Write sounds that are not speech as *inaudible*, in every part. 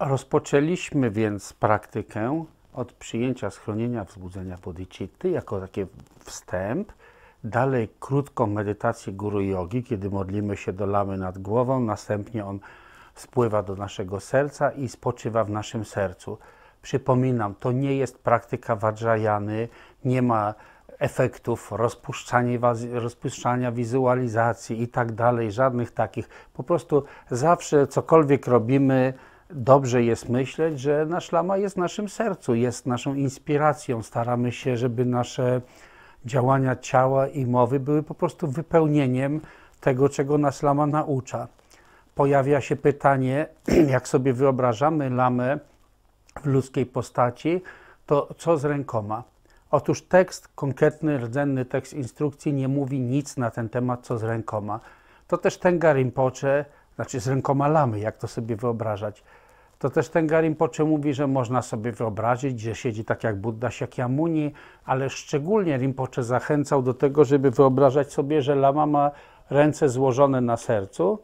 Rozpoczęliśmy więc praktykę od przyjęcia schronienia wzbudzenia bodhicitty jako taki wstęp. Dalej krótką medytację guru yogi, kiedy modlimy się do lamy nad głową, następnie on spływa do naszego serca i spoczywa w naszym sercu. Przypominam, to nie jest praktyka Vajrayany, nie ma efektów rozpuszczania wizualizacji i tak dalej, żadnych takich. Po prostu zawsze cokolwiek robimy, dobrze jest myśleć, że nasz lama jest w naszym sercu, jest naszą inspiracją. Staramy się, żeby nasze działania ciała i mowy były po prostu wypełnieniem tego, czego nas lama naucza. Pojawia się pytanie, *clears throat* jak sobie wyobrażamy lamę w ludzkiej postaci, to co z rękoma? Otóż tekst, konkretny, rdzenny tekst instrukcji nie mówi nic na ten temat, co z rękoma. To też Tenga Rinpoche, znaczy z rękoma lamy, jak to sobie wyobrażać. To też Tenga Rinpoche mówi, że można sobie wyobrazić, że siedzi tak jak Buddha Shakyamuni, ale szczególnie Rinpoche zachęcał do tego, żeby wyobrażać sobie, że lama ma ręce złożone na sercu,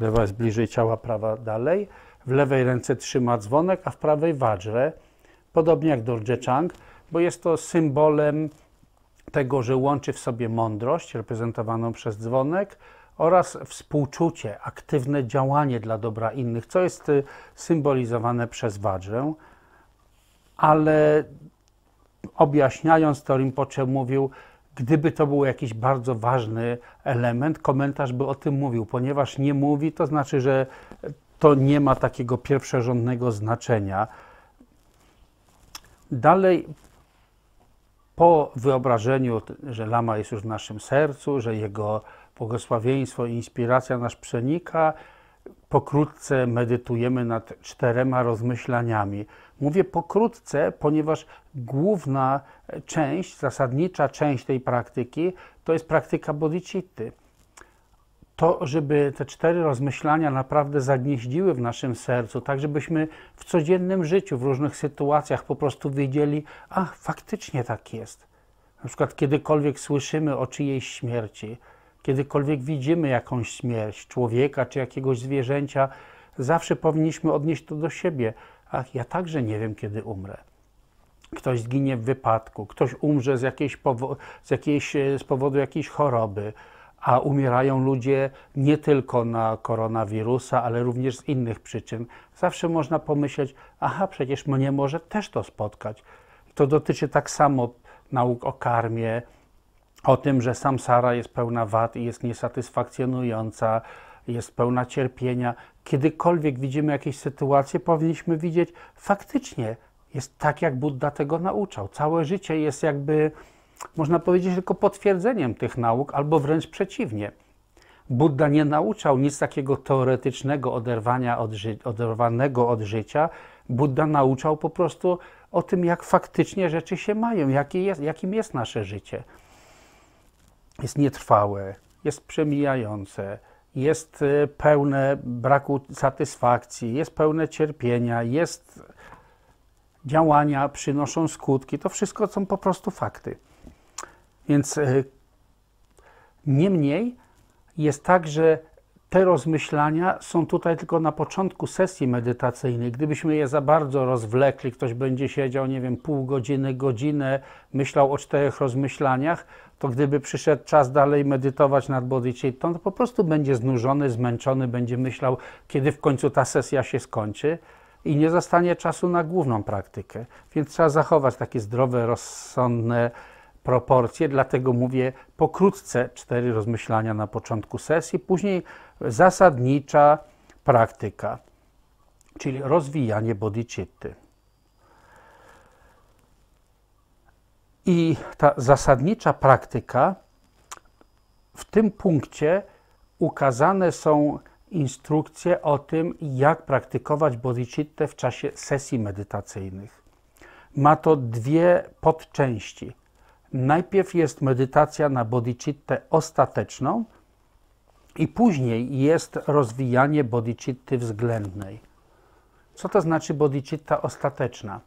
lewa jest bliżej ciała, prawa dalej, w lewej ręce trzyma dzwonek, a w prawej wadżrę, podobnie jak Dorje Chang, bo jest to symbolem tego, że łączy w sobie mądrość reprezentowaną przez dzwonek oraz współczucie, aktywne działanie dla dobra innych, co jest y, symbolizowane przez wadżę. Ale objaśniając to, Rinpoche mówił, gdyby to był jakiś bardzo ważny element, komentarz by o tym mówił. Ponieważ nie mówi, to znaczy, że to nie ma takiego pierwszorzędnego znaczenia. Dalej po wyobrażeniu, że lama jest już w naszym sercu, że jego błogosławieństwo i inspiracja nas przenika, pokrótce medytujemy nad czterema rozmyślaniami. Mówię pokrótce, ponieważ główna część, zasadnicza część tej praktyki to jest praktyka bodhicitty. To, żeby te cztery rozmyślania naprawdę zagnieździły w naszym sercu, tak żebyśmy w codziennym życiu, w różnych sytuacjach po prostu wiedzieli, a faktycznie tak jest. Na przykład kiedykolwiek słyszymy o czyjejś śmierci, kiedykolwiek widzimy jakąś śmierć człowieka czy jakiegoś zwierzęcia, zawsze powinniśmy odnieść to do siebie. Ach, ja także nie wiem, kiedy umrę. Ktoś zginie w wypadku, ktoś umrze z, jakiejś z, jakiejś, z powodu jakiejś choroby, a umierają ludzie nie tylko na koronawirusa, ale również z innych przyczyn. Zawsze można pomyśleć, aha, przecież mnie może też to spotkać. To dotyczy tak samo nauk o karmie, o tym, że samsara jest pełna wad i jest niesatysfakcjonująca, jest pełna cierpienia. Kiedykolwiek widzimy jakieś sytuacje, powinniśmy widzieć, faktycznie jest tak, jak Buddha tego nauczał. Całe życie jest jakby, można powiedzieć, tylko potwierdzeniem tych nauk, albo wręcz przeciwnie. Buddha nie nauczał nic takiego teoretycznego oderwania od oderwanego od życia. Buddha nauczał po prostu o tym, jak faktycznie rzeczy się mają, jakie jest, jakim jest nasze życie jest nietrwałe, jest przemijające, jest e, pełne braku satysfakcji, jest pełne cierpienia, jest działania, przynoszą skutki. To wszystko są po prostu fakty. Więc e, niemniej jest tak, że te rozmyślania są tutaj tylko na początku sesji medytacyjnej. Gdybyśmy je za bardzo rozwlekli, ktoś będzie siedział, nie wiem, pół godziny, godzinę, myślał o czterech rozmyślaniach, to gdyby przyszedł czas dalej medytować nad bodhicittą, to po prostu będzie znużony, zmęczony, będzie myślał, kiedy w końcu ta sesja się skończy i nie zostanie czasu na główną praktykę. Więc trzeba zachować takie zdrowe, rozsądne proporcje, dlatego mówię pokrótce cztery rozmyślania na początku sesji, później zasadnicza praktyka, czyli rozwijanie bodhicitty. I ta zasadnicza praktyka, w tym punkcie ukazane są instrukcje o tym, jak praktykować bodhicittę w czasie sesji medytacyjnych. Ma to dwie podczęści. Najpierw jest medytacja na bodhicittę ostateczną i później jest rozwijanie bodhicitty względnej. Co to znaczy bodhicitta ostateczna?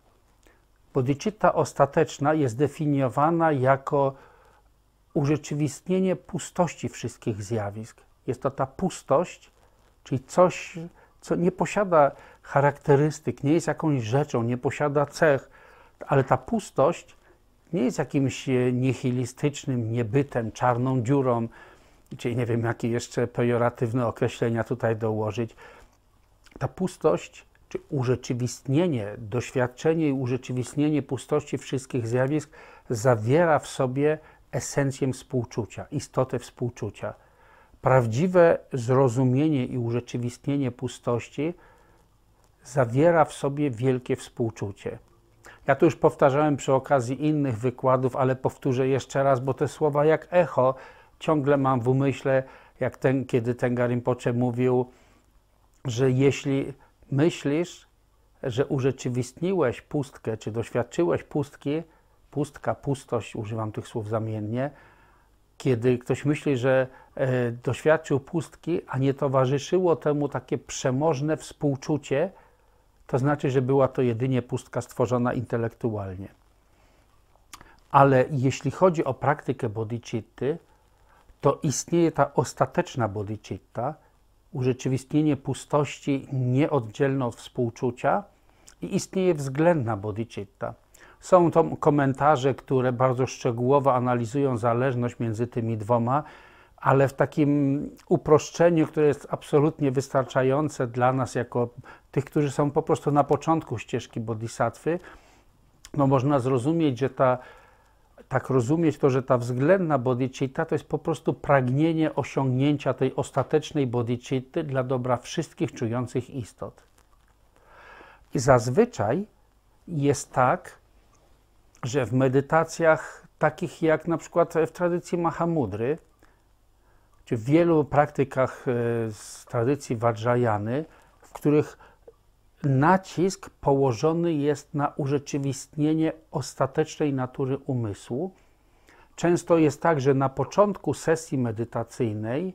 Bodhicitta ostateczna jest definiowana jako urzeczywistnienie pustości wszystkich zjawisk. Jest to ta pustość, czyli coś, co nie posiada charakterystyk, nie jest jakąś rzeczą, nie posiada cech, ale ta pustość nie jest jakimś nihilistycznym niebytem, czarną dziurą, czy nie wiem, jakie jeszcze pejoratywne określenia tutaj dołożyć. Ta pustość, czy urzeczywistnienie, doświadczenie i urzeczywistnienie pustości wszystkich zjawisk zawiera w sobie esencję współczucia, istotę współczucia. Prawdziwe zrozumienie i urzeczywistnienie pustości zawiera w sobie wielkie współczucie. Ja to już powtarzałem przy okazji innych wykładów, ale powtórzę jeszcze raz, bo te słowa jak echo ciągle mam w umyśle, jak ten, kiedy ten Rinpoche mówił, że jeśli myślisz, że urzeczywistniłeś pustkę, czy doświadczyłeś pustki, pustka, pustość, używam tych słów zamiennie, kiedy ktoś myśli, że e, doświadczył pustki, a nie towarzyszyło temu takie przemożne współczucie, to znaczy, że była to jedynie pustka stworzona intelektualnie. Ale jeśli chodzi o praktykę bodhicitty, to istnieje ta ostateczna bodhicitta, urzeczywistnienie pustości nieoddzielne od współczucia i istnieje względna bodhicitta. Są to komentarze, które bardzo szczegółowo analizują zależność między tymi dwoma, ale w takim uproszczeniu, które jest absolutnie wystarczające dla nas, jako tych, którzy są po prostu na początku ścieżki bodhisattwy, no można zrozumieć, że ta, tak rozumieć to, że ta względna bodhicitta to jest po prostu pragnienie osiągnięcia tej ostatecznej bodhicitty dla dobra wszystkich czujących istot. I zazwyczaj jest tak, że w medytacjach takich jak na przykład w tradycji Mahamudry, czy w wielu praktykach e, z tradycji Vajrayany, w których nacisk położony jest na urzeczywistnienie ostatecznej natury umysłu. Często jest tak, że na początku sesji medytacyjnej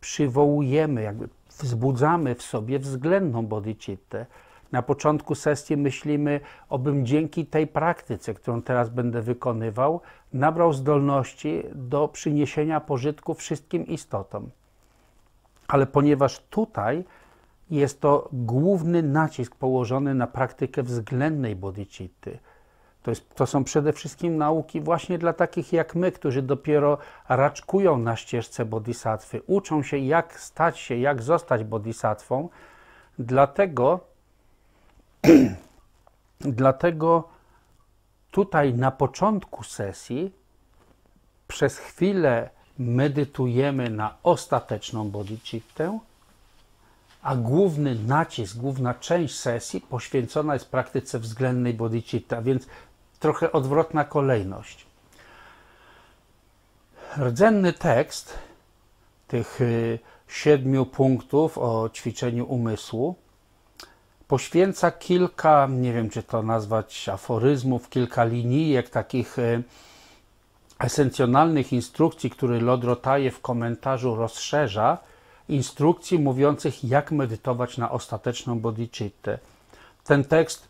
przywołujemy, jakby wzbudzamy w sobie względną bodhicittę, na początku sesji myślimy, obym dzięki tej praktyce, którą teraz będę wykonywał, nabrał zdolności do przyniesienia pożytku wszystkim istotom. Ale ponieważ tutaj jest to główny nacisk położony na praktykę względnej bodhicitty, to, jest, to są przede wszystkim nauki właśnie dla takich jak my, którzy dopiero raczkują na ścieżce bodhisattwy, uczą się jak stać się, jak zostać bodhisatwą. Dlatego *clears throat* Dlatego tutaj na początku sesji przez chwilę medytujemy na ostateczną bodhicittę, a główny nacisk, główna część sesji poświęcona jest praktyce względnej bodhicitta, więc trochę odwrotna kolejność. Rdzenny tekst tych y, siedmiu punktów o ćwiczeniu umysłu poświęca kilka, nie wiem czy to nazwać aforyzmów, kilka linijek takich e, esencjonalnych instrukcji, które Lodrotaje w komentarzu rozszerza, instrukcji mówiących, jak medytować na ostateczną bodhicittę. Ten tekst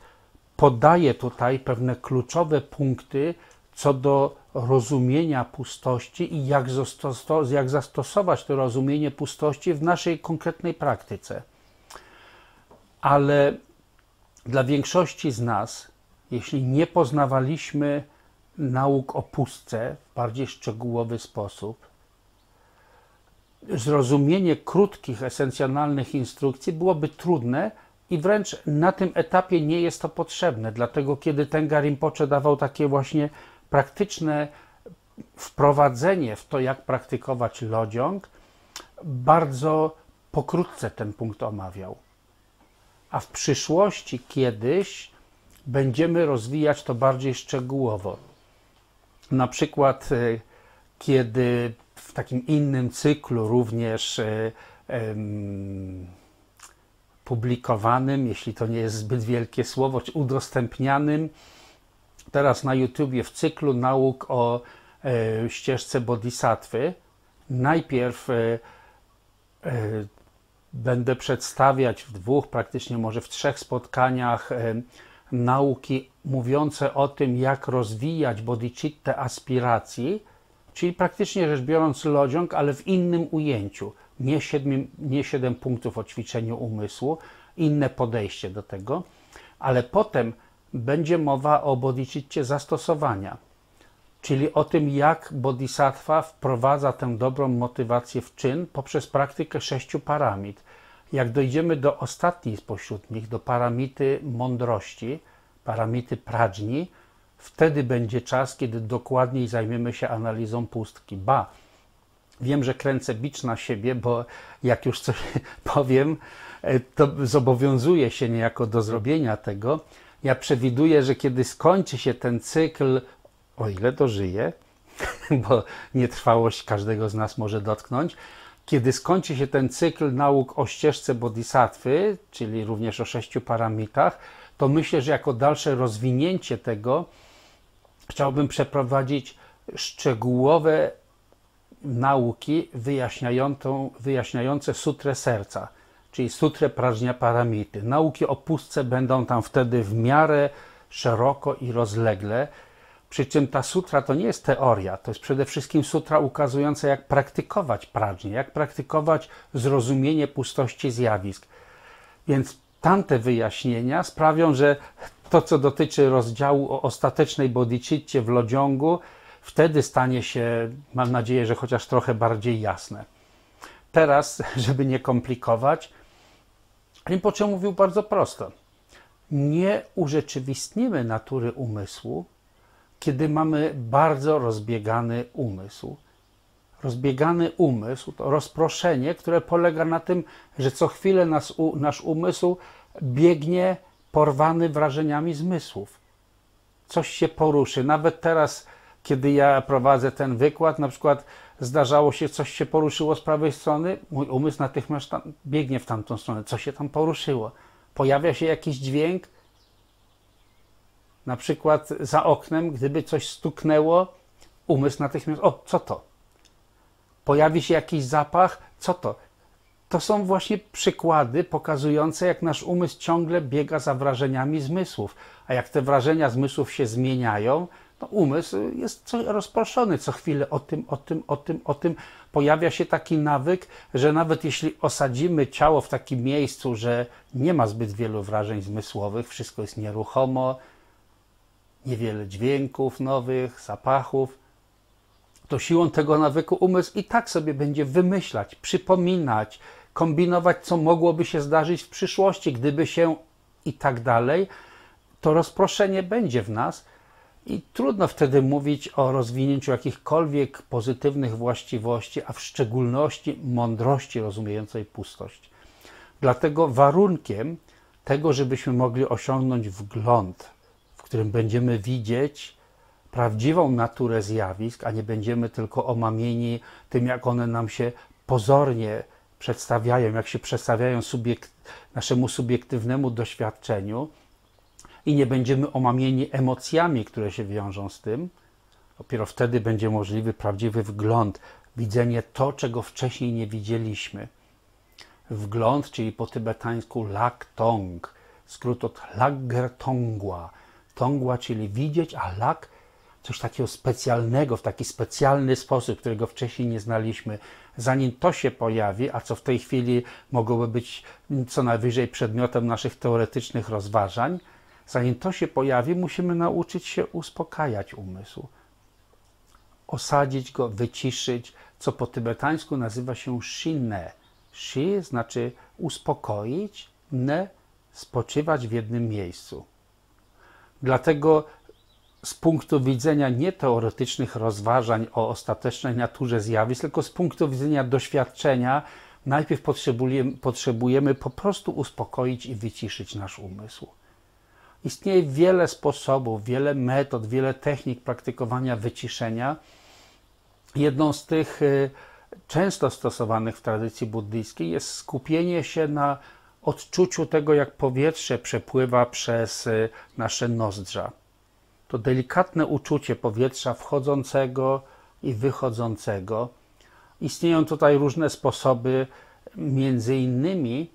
podaje tutaj pewne kluczowe punkty co do rozumienia pustości i jak, jak zastosować to rozumienie pustości w naszej konkretnej praktyce ale dla większości z nas, jeśli nie poznawaliśmy nauk o pustce w bardziej szczegółowy sposób, zrozumienie krótkich, esencjonalnych instrukcji byłoby trudne i wręcz na tym etapie nie jest to potrzebne. Dlatego, kiedy Tenga Rinpoche dawał takie właśnie praktyczne wprowadzenie w to, jak praktykować lodziąg, bardzo pokrótce ten punkt omawiał a w przyszłości kiedyś będziemy rozwijać to bardziej szczegółowo. Na przykład, e, kiedy takim innym cyklu, również e, publikowanym, jeśli to nie jest zbyt wielkie słowo, czy udostępnianym, teraz na YouTubie w cyklu nauk o e, ścieżce bodhisattwy, najpierw będę przedstawiać w dwóch, praktycznie może w trzech spotkaniach e, nauki mówiące o tym, jak rozwijać bodhicittę aspiracji, czyli praktycznie rzecz biorąc lodziąg, ale w innym ujęciu. Nie siedem, nie siedem punktów o ćwiczeniu umysłu, inne podejście do tego, ale potem będzie mowa o bodhicitcie zastosowania, czyli o tym, jak bodhisattva wprowadza tę dobrą motywację w czyn poprzez praktykę sześciu paramit. Jak dojdziemy do ostatniej spośród nich, do paramity mądrości, paramity pradżni, wtedy będzie czas, kiedy dokładniej zajmiemy się analizą pustki. Ba, wiem, że kręcę bicz na siebie, bo jak już coś *laughs* powiem, e, to zobowiązuję się niejako do zrobienia tego. Ja przewiduję, że kiedy skończy się ten cykl, o ile dożyję, *laughs* bo nietrwałość każdego z nas może dotknąć, kiedy skończy się ten cykl nauk o ścieżce bodhisattwy, czyli również o sześciu paramitach, to myślę, że jako dalsze rozwinięcie tego chciałbym przeprowadzić szczegółowe nauki wyjaśniające sutrę serca, czyli sutrę prażnia paramity. Nauki o pustce będą tam wtedy w miarę szeroko i rozlegle, przy czym ta sutra to nie jest teoria, to jest przede wszystkim sutra ukazująca, jak praktykować prażnię, jak praktykować zrozumienie pustości zjawisk. Więc tamte wyjaśnienia sprawią, że to, co dotyczy rozdziału o ostatecznej bodhicitcie w Lodziągu, wtedy stanie się, mam nadzieję, że chociaż trochę bardziej jasne. Teraz, *laughs* żeby nie komplikować, Rinpoche mówił bardzo prosto. Nie urzeczywistnimy natury umysłu, kiedy mamy bardzo rozbiegany umysł. Rozbiegany umysł to rozproszenie, które polega na tym, że co chwilę nas, nasz umysł biegnie porwany wrażeniami zmysłów. Coś się poruszy. Nawet teraz, kiedy ja prowadzę ten wykład, na przykład zdarzało się, coś się poruszyło z prawej strony, mój umysł natychmiast tam, biegnie w tamtą stronę. Co się tam poruszyło? Pojawia się jakiś dźwięk, na przykład za oknem, gdyby coś stuknęło, umysł natychmiast, o, co to? Pojawi się jakiś zapach, co to? To są właśnie przykłady pokazujące, jak nasz umysł ciągle biega za wrażeniami zmysłów. A jak te wrażenia zmysłów się zmieniają, to umysł jest rozproszony co chwilę o tym, o tym, o tym, o tym. Pojawia się taki nawyk, że nawet jeśli osadzimy ciało w takim miejscu, że nie ma zbyt wielu wrażeń zmysłowych, wszystko jest nieruchomo, niewiele dźwięków nowych, zapachów, to siłą tego nawyku umysł i tak sobie będzie wymyślać, przypominać, kombinować, co mogłoby się zdarzyć w przyszłości, gdyby się i tak dalej. To rozproszenie będzie w nas i trudno wtedy mówić o rozwinięciu jakichkolwiek pozytywnych właściwości, a w szczególności mądrości rozumiejącej pustość. Dlatego warunkiem tego, żebyśmy mogli osiągnąć wgląd, w którym będziemy widzieć prawdziwą naturę zjawisk, a nie będziemy tylko omamieni tym, jak one nam się pozornie przedstawiają, jak się przedstawiają subiekt, naszemu subiektywnemu doświadczeniu i nie będziemy omamieni emocjami, które się wiążą z tym, dopiero wtedy będzie możliwy prawdziwy wgląd, widzenie to, czego wcześniej nie widzieliśmy. Wgląd, czyli po tybetańsku lak tong, skrót od lagger tongwa. Tongwa, czyli widzieć, a lak coś takiego specjalnego, w taki specjalny sposób, którego wcześniej nie znaliśmy. Zanim to się pojawi, a co w tej chwili mogłoby być co najwyżej przedmiotem naszych teoretycznych rozważań, zanim to się pojawi, musimy nauczyć się uspokajać umysł. Osadzić go, wyciszyć, co po tybetańsku nazywa się shinne. Shi znaczy uspokoić, ne spoczywać w jednym miejscu. Dlatego z punktu widzenia nie teoretycznych rozważań o ostatecznej naturze zjawisk, tylko z punktu widzenia doświadczenia, najpierw potrzebujemy, potrzebujemy po prostu uspokoić i wyciszyć nasz umysł. Istnieje wiele sposobów, wiele metod, wiele technik praktykowania wyciszenia. Jedną z tych y, często stosowanych w tradycji buddyjskiej jest skupienie się na odczuciu tego, jak powietrze przepływa przez y, nasze nozdrza to delikatne uczucie powietrza wchodzącego i wychodzącego. Istnieją tutaj różne sposoby, między innymi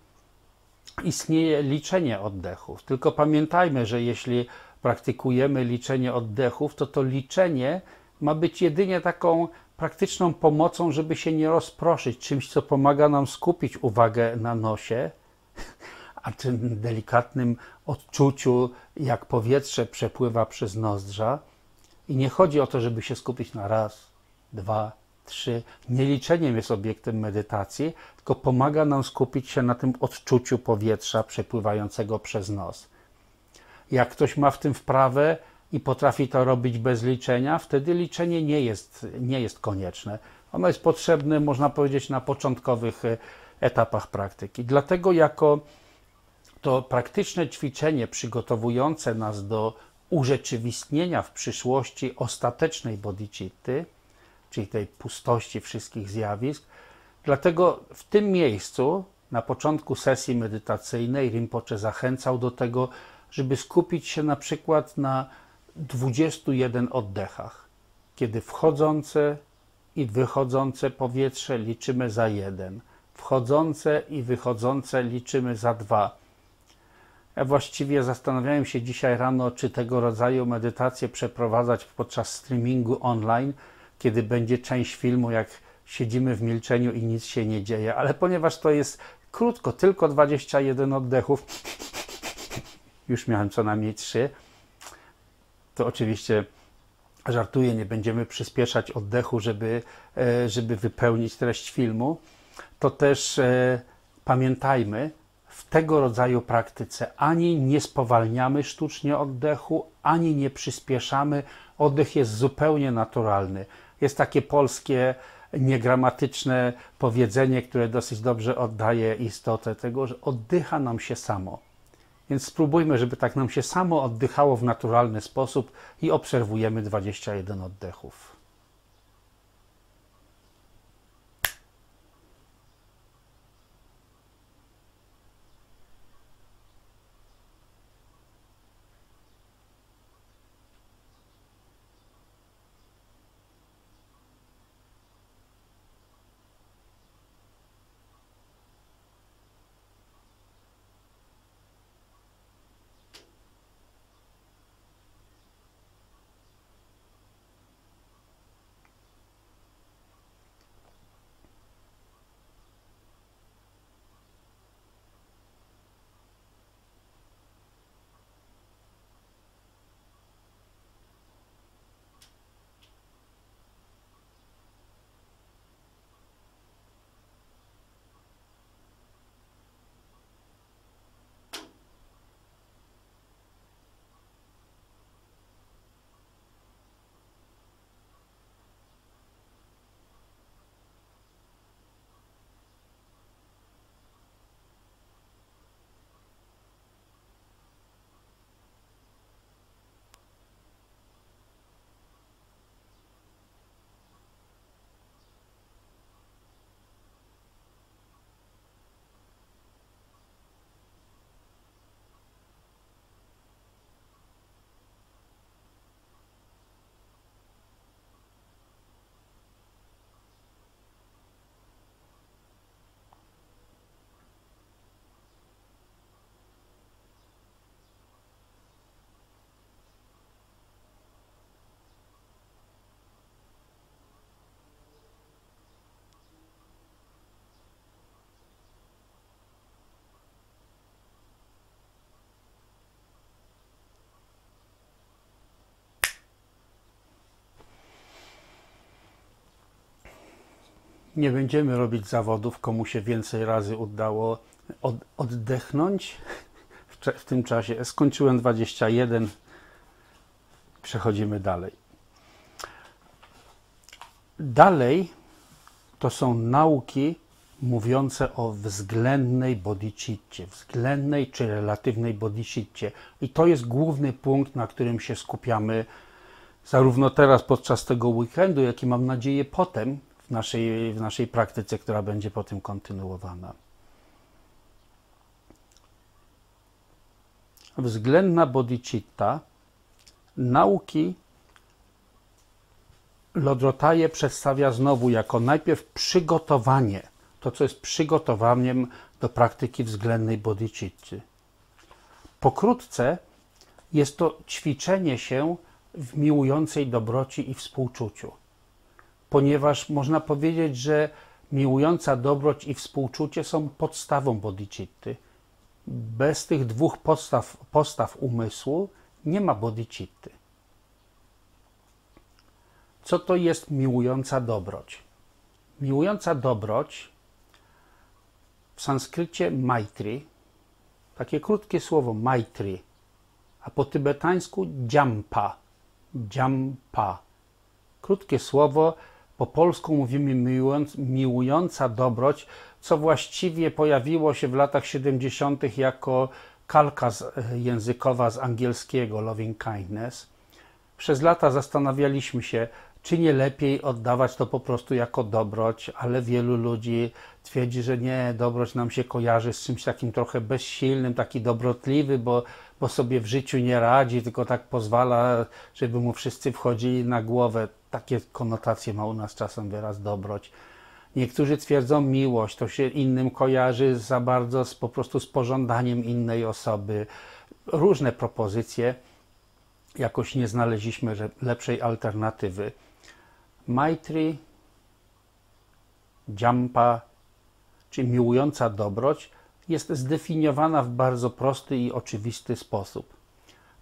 istnieje liczenie oddechów. Tylko pamiętajmy, że jeśli praktykujemy liczenie oddechów, to to liczenie ma być jedynie taką praktyczną pomocą, żeby się nie rozproszyć, czymś, co pomaga nam skupić uwagę na nosie, a tym delikatnym odczuciu, jak powietrze przepływa przez nozdrza. I nie chodzi o to, żeby się skupić na raz, dwa, trzy. Nie liczeniem jest obiektem medytacji, tylko pomaga nam skupić się na tym odczuciu powietrza przepływającego przez nos. Jak ktoś ma w tym wprawę i potrafi to robić bez liczenia, wtedy liczenie nie jest, nie jest konieczne. Ono jest potrzebne, można powiedzieć, na początkowych e, etapach praktyki. Dlatego, jako to praktyczne ćwiczenie przygotowujące nas do urzeczywistnienia w przyszłości ostatecznej bodhicitty, czyli tej pustości wszystkich zjawisk. Dlatego w tym miejscu, na początku sesji medytacyjnej, Rinpoche zachęcał do tego, żeby skupić się na przykład na 21 oddechach, kiedy wchodzące i wychodzące powietrze liczymy za jeden, wchodzące i wychodzące liczymy za dwa. Właściwie zastanawiałem się dzisiaj rano, czy tego rodzaju medytacje przeprowadzać podczas streamingu online, kiedy będzie część filmu, jak siedzimy w milczeniu i nic się nie dzieje, ale ponieważ to jest krótko, tylko 21 oddechów, *laughs* już miałem co najmniej 3, to oczywiście żartuję, nie będziemy przyspieszać oddechu, żeby, e, żeby wypełnić treść filmu, to też e, pamiętajmy, w tego rodzaju praktyce ani nie spowalniamy sztucznie oddechu, ani nie przyspieszamy. Oddech jest zupełnie naturalny. Jest takie polskie, niegramatyczne powiedzenie, które dosyć dobrze oddaje istotę tego, że oddycha nam się samo. Więc spróbujmy, żeby tak nam się samo oddychało w naturalny sposób i obserwujemy 21 oddechów. Nie będziemy robić zawodów, komu się więcej razy udało od, oddechnąć w, w tym czasie. Skończyłem 21. Przechodzimy dalej. Dalej to są nauki mówiące o względnej bodhicitcie, względnej czy relatywnej bodhicitcie. I to jest główny punkt, na którym się skupiamy zarówno teraz podczas tego weekendu, jak i mam nadzieję potem, naszej, w naszej praktyce, która będzie potem kontynuowana. Względna bodhicitta nauki Lodrotaje przedstawia znowu jako najpierw przygotowanie, to co jest przygotowaniem do praktyki względnej bodhicitty. Pokrótce jest to ćwiczenie się w miłującej dobroci i współczuciu ponieważ można powiedzieć, że miłująca dobroć i współczucie są podstawą bodhicitty. bez tych dwóch postaw, postaw umysłu nie ma bodhicitty. Co to jest miłująca dobroć? Miłująca dobroć w sanskrycie maitri, takie krótkie słowo maitri, a po tybetańsku dżampa, dżampa. Krótkie słowo, po polsku mówimy miłując, miłująca dobroć, co właściwie pojawiło się w latach 70. jako kalka językowa z angielskiego loving kindness. Przez lata zastanawialiśmy się, czy nie lepiej oddawać to po prostu jako dobroć, ale wielu ludzi twierdzi, że nie, dobroć nam się kojarzy z czymś takim trochę bezsilnym, taki dobrotliwy, bo, bo sobie w życiu nie radzi, tylko tak pozwala, żeby mu wszyscy wchodzili na głowę. Takie konotacje ma u nas czasem wyraz dobroć. Niektórzy twierdzą miłość, to się innym kojarzy za bardzo z, po prostu z pożądaniem innej osoby. Różne propozycje. Jakoś nie znaleźliśmy lepszej alternatywy. Maitri, Jampa, czyli miłująca dobroć, jest zdefiniowana w bardzo prosty i oczywisty sposób.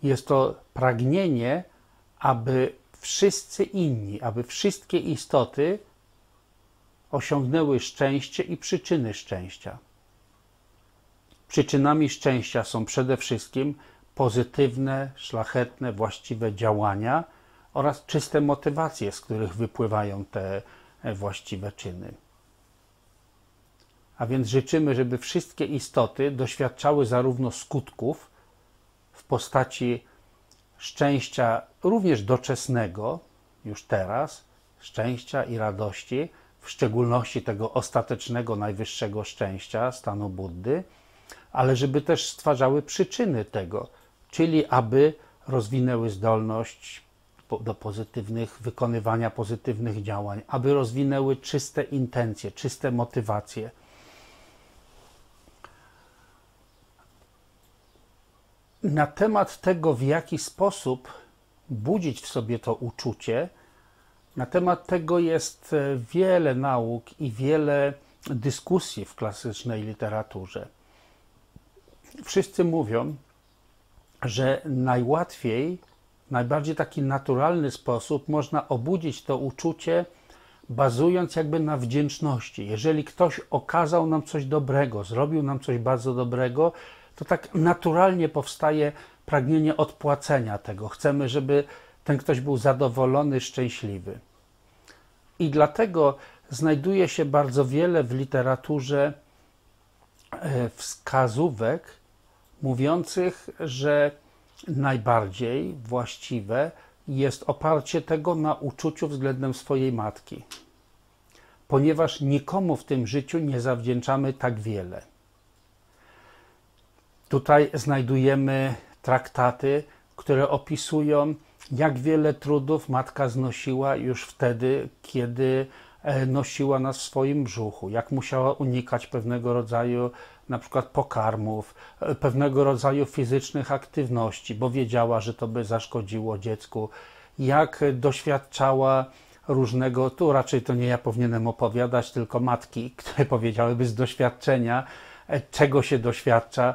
Jest to pragnienie, aby wszyscy inni, aby wszystkie istoty osiągnęły szczęście i przyczyny szczęścia. Przyczynami szczęścia są przede wszystkim pozytywne, szlachetne, właściwe działania oraz czyste motywacje, z których wypływają te właściwe czyny. A więc życzymy, żeby wszystkie istoty doświadczały zarówno skutków w postaci szczęścia również doczesnego, już teraz, szczęścia i radości, w szczególności tego ostatecznego, najwyższego szczęścia, stanu Buddy, ale żeby też stwarzały przyczyny tego, czyli aby rozwinęły zdolność do pozytywnych, wykonywania pozytywnych działań, aby rozwinęły czyste intencje, czyste motywacje. Na temat tego, w jaki sposób budzić w sobie to uczucie, na temat tego jest e, wiele nauk i wiele dyskusji w klasycznej literaturze. Wszyscy mówią, że najłatwiej, najbardziej taki naturalny sposób można obudzić to uczucie, bazując jakby na wdzięczności. Jeżeli ktoś okazał nam coś dobrego, zrobił nam coś bardzo dobrego, to tak naturalnie powstaje pragnienie odpłacenia tego. Chcemy, żeby ten ktoś był zadowolony, szczęśliwy. I dlatego znajduje się bardzo wiele w literaturze e, wskazówek mówiących, że najbardziej właściwe jest oparcie tego na uczuciu względem swojej matki, ponieważ nikomu w tym życiu nie zawdzięczamy tak wiele. Tutaj znajdujemy traktaty, które opisują jak wiele trudów matka znosiła już wtedy, kiedy e, nosiła nas w swoim brzuchu, jak musiała unikać pewnego rodzaju na przykład pokarmów, e, pewnego rodzaju fizycznych aktywności, bo wiedziała, że to by zaszkodziło dziecku, jak doświadczała różnego, tu raczej to nie ja powinienem opowiadać, tylko matki, *laughs* które powiedziałyby z doświadczenia, e, czego się doświadcza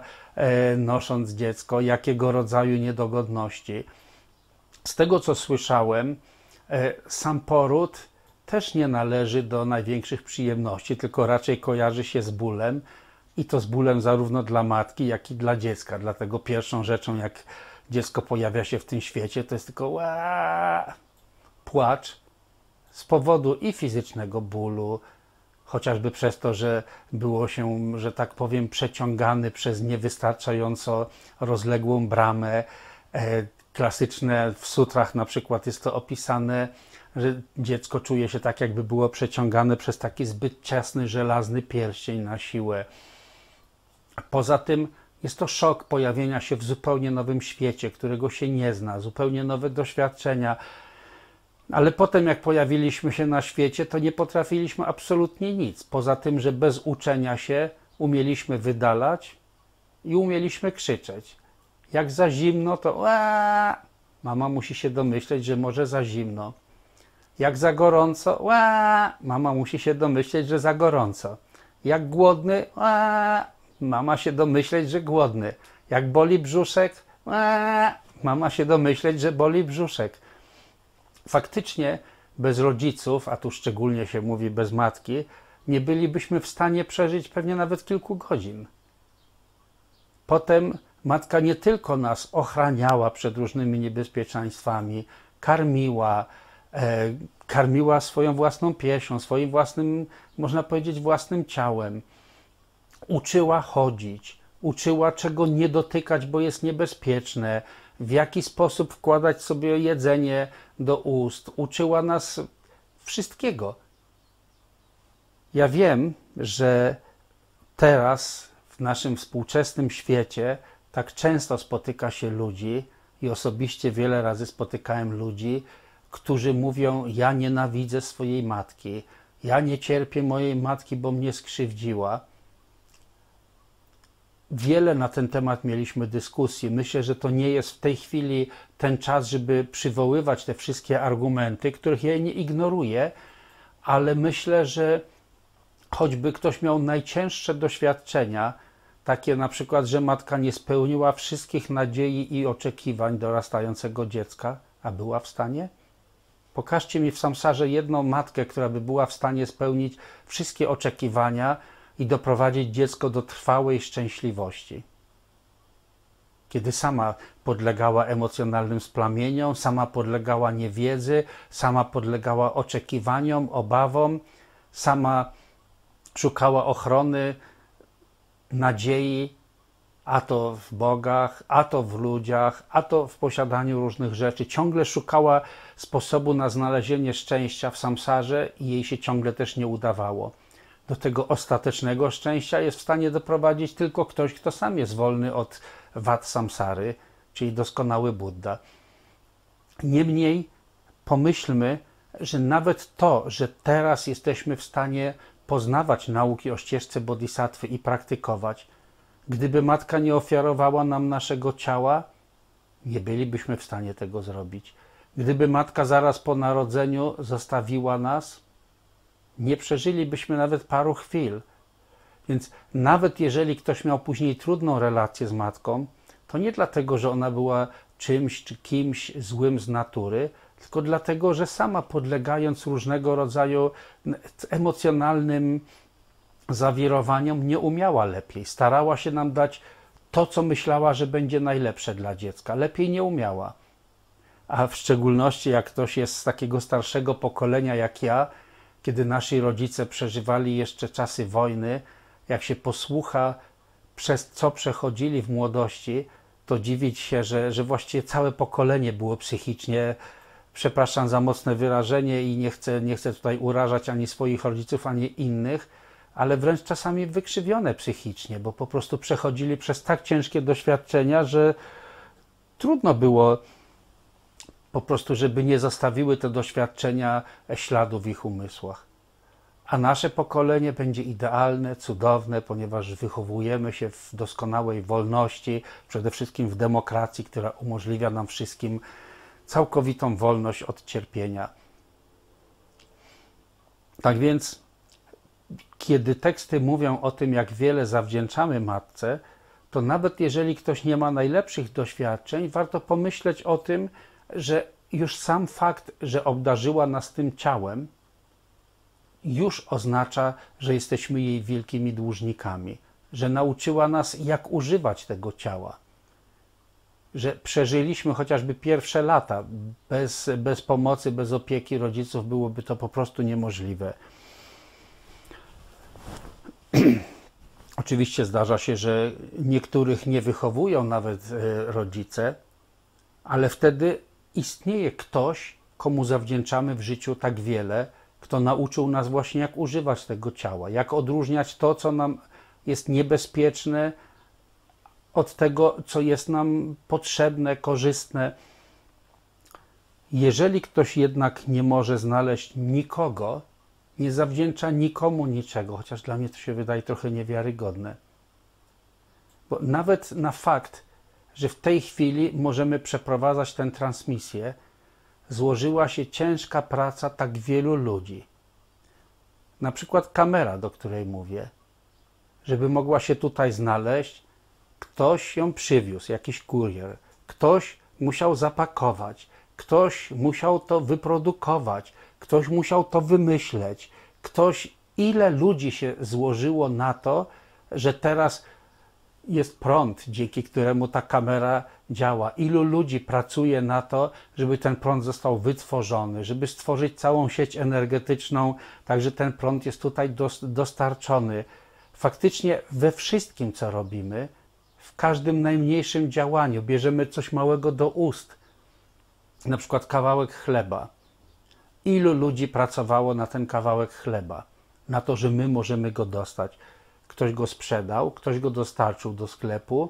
nosząc dziecko, jakiego rodzaju niedogodności z tego co słyszałem, e, sam poród też nie należy do największych przyjemności, tylko raczej kojarzy się z bólem i to z bólem zarówno dla matki, jak i dla dziecka. Dlatego pierwszą rzeczą, jak dziecko pojawia się w tym świecie, to jest tylko płacz z powodu i fizycznego bólu, chociażby przez to, że było się, że tak powiem, przeciągany przez niewystarczająco rozległą bramę, e, klasyczne w sutrach na przykład jest to opisane, że dziecko czuje się tak, jakby było przeciągane przez taki zbyt ciasny, żelazny pierścień na siłę. Poza tym jest to szok pojawienia się w zupełnie nowym świecie, którego się nie zna, zupełnie nowe doświadczenia. Ale potem, jak pojawiliśmy się na świecie, to nie potrafiliśmy absolutnie nic. Poza tym, że bez uczenia się umieliśmy wydalać i umieliśmy krzyczeć. Jak za zimno, to Ła! mama musi się domyśleć, że może za zimno. Jak za gorąco, Ła! mama musi się domyśleć, że za gorąco. Jak głodny, Ła! mama się domyśleć, że głodny. Jak boli brzuszek, eee, mama się domyśleć, że boli brzuszek. Faktycznie bez rodziców, a tu szczególnie się mówi bez matki, nie bylibyśmy w stanie przeżyć pewnie nawet kilku godzin. Potem matka nie tylko nas ochraniała przed różnymi niebezpieczeństwami, karmiła, e, karmiła swoją własną piesią, swoim własnym, można powiedzieć, własnym ciałem. Uczyła chodzić, uczyła czego nie dotykać, bo jest niebezpieczne, w jaki sposób wkładać sobie jedzenie do ust. Uczyła nas wszystkiego. Ja wiem, że teraz w naszym współczesnym świecie tak często spotyka się ludzi i osobiście wiele razy spotykałem ludzi, którzy mówią: Ja nienawidzę swojej matki, ja nie cierpię mojej matki, bo mnie skrzywdziła. Wiele na ten temat mieliśmy dyskusji. Myślę, że to nie jest w tej chwili ten czas, żeby przywoływać te wszystkie argumenty, których ja nie ignoruję, ale myślę, że choćby ktoś miał najcięższe doświadczenia, takie na przykład, że matka nie spełniła wszystkich nadziei i oczekiwań dorastającego dziecka, a była w stanie? Pokażcie mi w samsarze jedną matkę, która by była w stanie spełnić wszystkie oczekiwania i doprowadzić dziecko do trwałej szczęśliwości. Kiedy sama podlegała emocjonalnym splamieniom, sama podlegała niewiedzy, sama podlegała oczekiwaniom, obawom, sama szukała ochrony, nadziei, a to w bogach, a to w ludziach, a to w posiadaniu różnych rzeczy. Ciągle szukała sposobu na znalezienie szczęścia w samsarze i jej się ciągle też nie udawało. Do tego ostatecznego szczęścia jest w stanie doprowadzić tylko ktoś, kto sam jest wolny od wad samsary, czyli doskonały Buddha. Niemniej pomyślmy, że nawet to, że teraz jesteśmy w stanie poznawać nauki o ścieżce bodhisattwy i praktykować, gdyby matka nie ofiarowała nam naszego ciała, nie bylibyśmy w stanie tego zrobić. Gdyby matka zaraz po narodzeniu zostawiła nas, nie przeżylibyśmy nawet paru chwil. Więc nawet jeżeli ktoś miał później trudną relację z matką, to nie dlatego, że ona była czymś czy kimś złym z natury, tylko dlatego, że sama podlegając różnego rodzaju emocjonalnym zawirowaniom, nie umiała lepiej. Starała się nam dać to, co myślała, że będzie najlepsze dla dziecka. Lepiej nie umiała. A w szczególności, jak ktoś jest z takiego starszego pokolenia jak ja, kiedy nasi rodzice przeżywali jeszcze czasy wojny, jak się posłucha, przez co przechodzili w młodości, to dziwić się, że, że właściwie całe pokolenie było psychicznie przepraszam za mocne wyrażenie i nie chcę, nie chcę tutaj urażać ani swoich rodziców, ani innych, ale wręcz czasami wykrzywione psychicznie, bo po prostu przechodzili przez tak ciężkie doświadczenia, że trudno było po prostu, żeby nie zostawiły te doświadczenia śladu w ich umysłach. A nasze pokolenie będzie idealne, cudowne, ponieważ wychowujemy się w doskonałej wolności, przede wszystkim w demokracji, która umożliwia nam wszystkim całkowitą wolność od cierpienia. Tak więc, kiedy teksty mówią o tym, jak wiele zawdzięczamy matce, to nawet jeżeli ktoś nie ma najlepszych doświadczeń, warto pomyśleć o tym, że już sam fakt, że obdarzyła nas tym ciałem, już oznacza, że jesteśmy jej wielkimi dłużnikami, że nauczyła nas, jak używać tego ciała że przeżyliśmy chociażby pierwsze lata. Bez, bez pomocy, bez opieki rodziców byłoby to po prostu niemożliwe. *clears throat* Oczywiście zdarza się, że niektórych nie wychowują nawet e, rodzice, ale wtedy istnieje ktoś, komu zawdzięczamy w życiu tak wiele, kto nauczył nas właśnie, jak używać tego ciała, jak odróżniać to, co nam jest niebezpieczne, od tego, co jest nam potrzebne, korzystne. Jeżeli ktoś jednak nie może znaleźć nikogo, nie zawdzięcza nikomu niczego, chociaż dla mnie to się wydaje trochę niewiarygodne. Bo nawet na fakt, że w tej chwili możemy przeprowadzać tę transmisję, złożyła się ciężka praca tak wielu ludzi. Na przykład kamera, do której mówię, żeby mogła się tutaj znaleźć, ktoś ją przywiózł, jakiś kurier, ktoś musiał zapakować, ktoś musiał to wyprodukować, ktoś musiał to wymyśleć, ktoś, ile ludzi się złożyło na to, że teraz jest prąd, dzięki któremu ta kamera działa. Ilu ludzi pracuje na to, żeby ten prąd został wytworzony, żeby stworzyć całą sieć energetyczną, tak że ten prąd jest tutaj dostarczony. Faktycznie we wszystkim, co robimy, w każdym najmniejszym działaniu bierzemy coś małego do ust, na przykład kawałek chleba. Ilu ludzi pracowało na ten kawałek chleba, na to, że my możemy go dostać. Ktoś go sprzedał, ktoś go dostarczył do sklepu,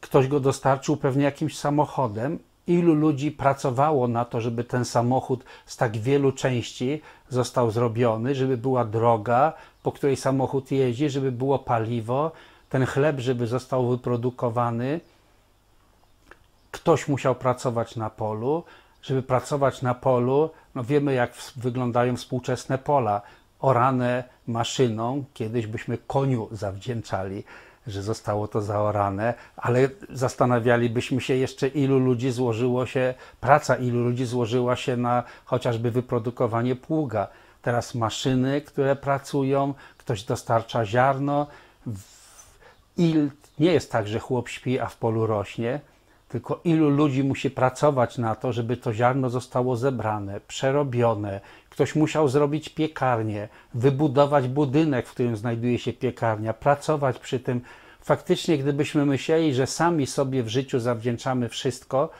ktoś go dostarczył pewnie jakimś samochodem. Ilu ludzi pracowało na to, żeby ten samochód z tak wielu części został zrobiony, żeby była droga, po której samochód jeździ, żeby było paliwo, ten chleb, żeby został wyprodukowany. Ktoś musiał pracować na polu. Żeby pracować na polu, no wiemy, jak wyglądają współczesne pola orane maszyną. Kiedyś byśmy koniu zawdzięczali, że zostało to zaorane, ale zastanawialibyśmy się jeszcze, ilu ludzi złożyło się, praca ilu ludzi złożyła się na chociażby wyprodukowanie pługa. Teraz maszyny, które pracują, ktoś dostarcza ziarno. I nie jest tak, że chłop śpi, a w polu rośnie, tylko ilu ludzi musi pracować na to, żeby to ziarno zostało zebrane, przerobione, Ktoś musiał zrobić piekarnię, wybudować budynek, w którym znajduje się piekarnia, pracować przy tym. Faktycznie, gdybyśmy myśleli, że sami sobie w życiu zawdzięczamy wszystko,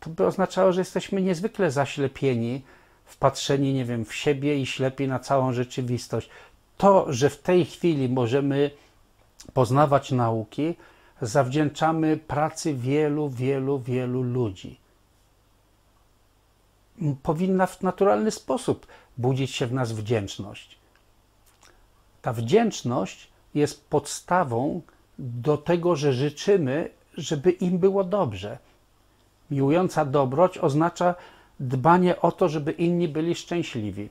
to by oznaczało, że jesteśmy niezwykle zaślepieni w patrzeniu, nie wiem, w siebie i ślepi na całą rzeczywistość. To, że w tej chwili możemy poznawać nauki, zawdzięczamy pracy wielu, wielu, wielu ludzi powinna w naturalny sposób budzić się w nas wdzięczność. Ta wdzięczność jest podstawą do tego, że życzymy, żeby im było dobrze. Miłująca dobroć oznacza dbanie o to, żeby inni byli szczęśliwi.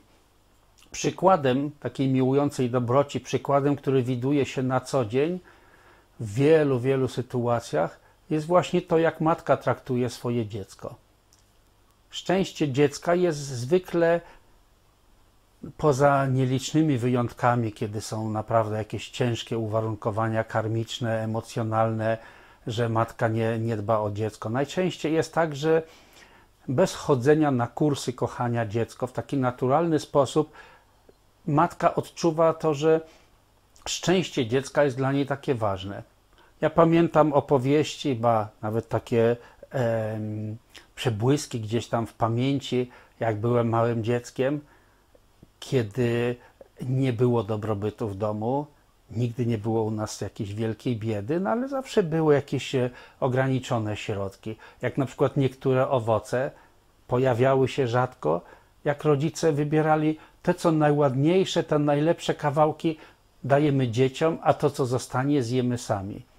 Przykładem takiej miłującej dobroci, przykładem, który widuje się na co dzień w wielu, wielu sytuacjach, jest właśnie to, jak matka traktuje swoje dziecko szczęście dziecka jest zwykle poza nielicznymi wyjątkami, kiedy są naprawdę jakieś ciężkie uwarunkowania karmiczne, emocjonalne, że matka nie, nie dba o dziecko. Najczęściej jest tak, że bez chodzenia na kursy kochania dziecko w taki naturalny sposób matka odczuwa to, że szczęście dziecka jest dla niej takie ważne. Ja pamiętam opowieści, ba nawet takie przebłyski gdzieś tam w pamięci, jak byłem małym dzieckiem, kiedy nie było dobrobytu w domu, nigdy nie było u nas jakiejś wielkiej biedy, no ale zawsze były jakieś e, ograniczone środki. Jak na przykład niektóre owoce pojawiały się rzadko, jak rodzice wybierali te, co najładniejsze, te najlepsze kawałki dajemy dzieciom, a to, co zostanie, zjemy sami.